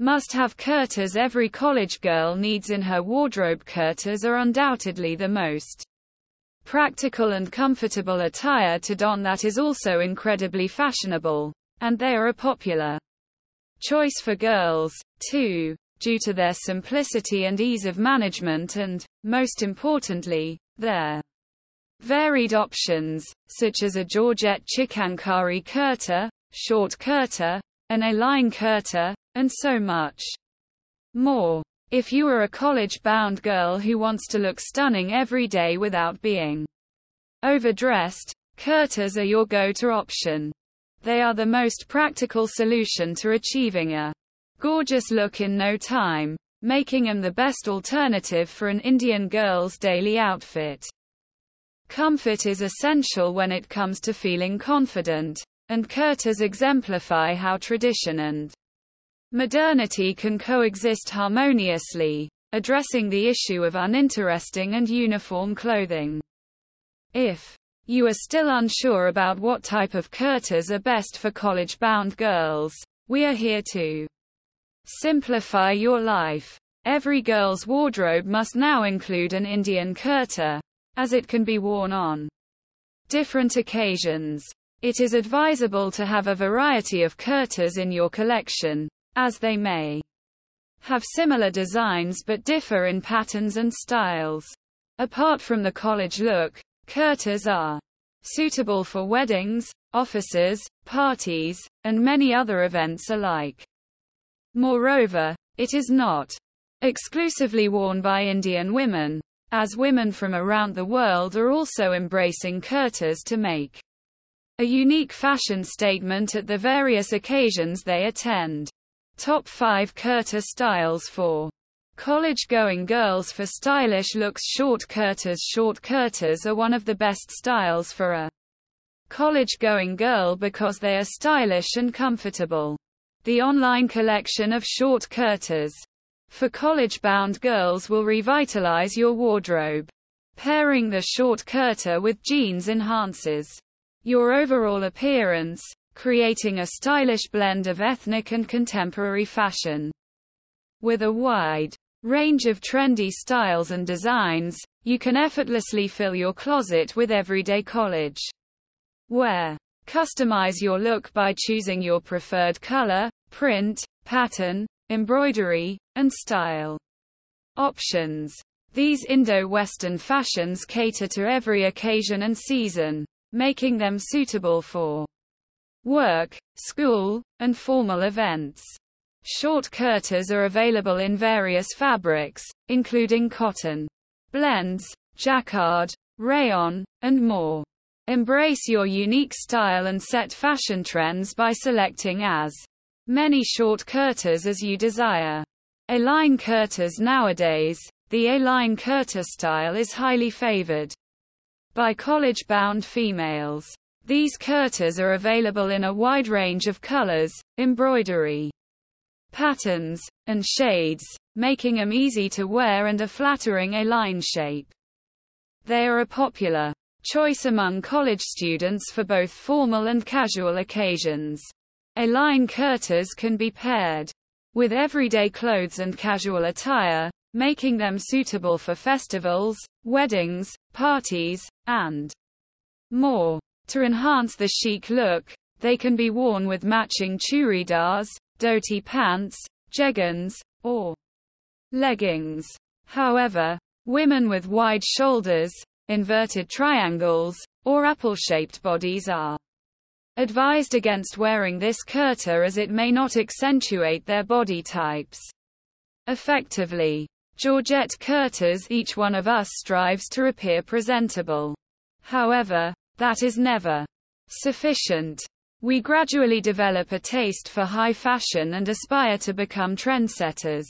Must-have kurtas every college girl needs in her wardrobe kurtas are undoubtedly the most practical and comfortable attire to don that is also incredibly fashionable. And they are a popular choice for girls, too, due to their simplicity and ease of management and, most importantly, their varied options, such as a Georgette Chikankari kurta, short kurta, an A-line kurta, and so much more. If you are a college-bound girl who wants to look stunning every day without being overdressed, kurtas are your go-to option. They are the most practical solution to achieving a gorgeous look in no time, making them the best alternative for an Indian girl's daily outfit. Comfort is essential when it comes to feeling confident, and kurtas exemplify how tradition and Modernity can coexist harmoniously, addressing the issue of uninteresting and uniform clothing. If you are still unsure about what type of kurtas are best for college-bound girls, we are here to simplify your life. Every girl's wardrobe must now include an Indian kurta, as it can be worn on different occasions. It is advisable to have a variety of kurtas in your collection, as they may have similar designs but differ in patterns and styles. Apart from the college look, kurtas are suitable for weddings, offices, parties, and many other events alike. Moreover, it is not exclusively worn by Indian women, as women from around the world are also embracing kurtas to make a unique fashion statement at the various occasions they attend. Top 5 kurta styles for college-going girls for stylish looks Short kurtas Short kurtas are one of the best styles for a college-going girl because they are stylish and comfortable. The online collection of short kurtas for college-bound girls will revitalize your wardrobe. Pairing the short kurta with jeans enhances your overall appearance, creating a stylish blend of ethnic and contemporary fashion. With a wide range of trendy styles and designs, you can effortlessly fill your closet with everyday college wear. Customize your look by choosing your preferred color, print, pattern, embroidery, and style options. These Indo-Western fashions cater to every occasion and season, making them suitable for work, school, and formal events. Short kurtas are available in various fabrics, including cotton, blends, jacquard, rayon, and more. Embrace your unique style and set fashion trends by selecting as many short kurtas as you desire. A-line kurtas nowadays, the A-line kurta style is highly favored by college-bound females. These kurtas are available in a wide range of colors, embroidery, patterns, and shades, making them easy to wear and a flattering A-line shape. They are a popular choice among college students for both formal and casual occasions. A-line kurtas can be paired with everyday clothes and casual attire, making them suitable for festivals, weddings, parties, and more. To enhance the chic look, they can be worn with matching churidars, dhoti pants, jeggings, or leggings. However, women with wide shoulders, inverted triangles, or apple-shaped bodies are advised against wearing this kurta as it may not accentuate their body types. Effectively, Georgette kurtas each one of us strives to appear presentable. However, that is never sufficient. We gradually develop a taste for high fashion and aspire to become trendsetters.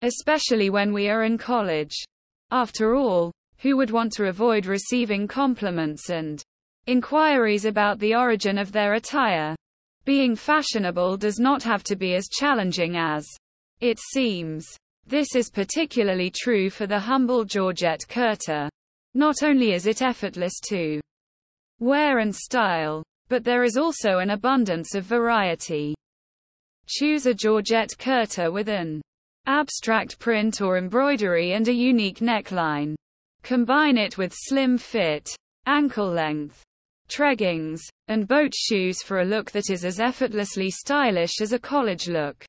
Especially when we are in college. After all, who would want to avoid receiving compliments and inquiries about the origin of their attire? Being fashionable does not have to be as challenging as it seems. This is particularly true for the humble Georgette kurta. Not only is it effortless to wear and style, but there is also an abundance of variety. Choose a Georgette kurta with an abstract print or embroidery and a unique neckline. Combine it with slim fit, ankle length, treggings, and boat shoes for a look that is as effortlessly stylish as a college look.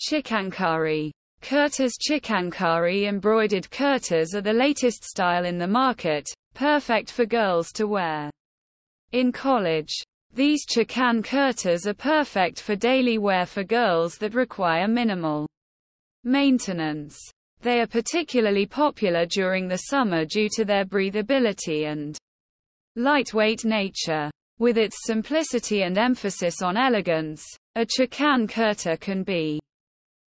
Chikankari. Kurtas Chikankari embroidered kurtas are the latest style in the market, perfect for girls to wear. In college, these chikan kurtas are perfect for daily wear for girls that require minimal maintenance. They are particularly popular during the summer due to their breathability and lightweight nature. With its simplicity and emphasis on elegance, a chikan kurta can be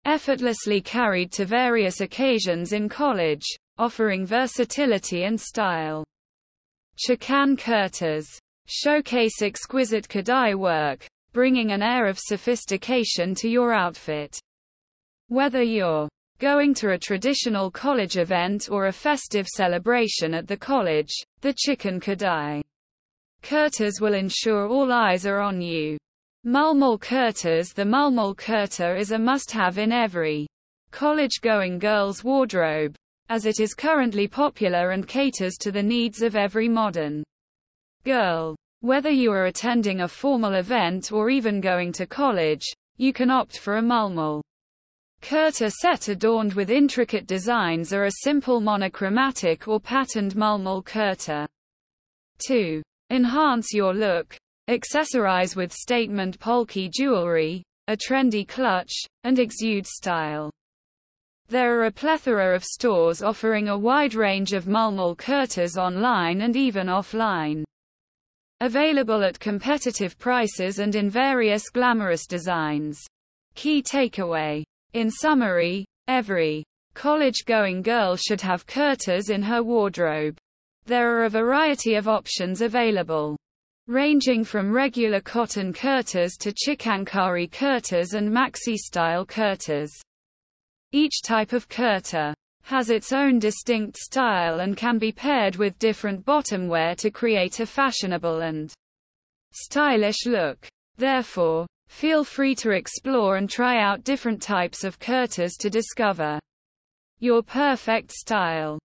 effortlessly carried to various occasions in college, offering versatility and style. Chikan kurtas showcase exquisite kadai work, bringing an air of sophistication to your outfit. Whether you're going to a traditional college event or a festive celebration at the college, the chikan kadai kurtas will ensure all eyes are on you. Mulmul kurtas The mulmul kurta is a must-have in every college-going girl's wardrobe, as it is currently popular and caters to the needs of every modern girl. Whether you are attending a formal event or even going to college, you can opt for a mulmul. Kurta set adorned with intricate designs or a simple monochromatic or patterned mulmul kurta. 2. Enhance your look. Accessorize with statement polki jewelry, a trendy clutch, and exude style. There are a plethora of stores offering a wide range of mulmul kurtas online and even offline. Available at competitive prices and in various glamorous designs. Key takeaway. In summary, every college-going girl should have kurtas in her wardrobe. There are a variety of options available, ranging from regular cotton kurtas to chikankari kurtas and maxi-style kurtas. Each type of kurta has its own distinct style and can be paired with different bottom wear to create a fashionable and stylish look. Therefore, feel free to explore and try out different types of kurtas to discover your perfect style.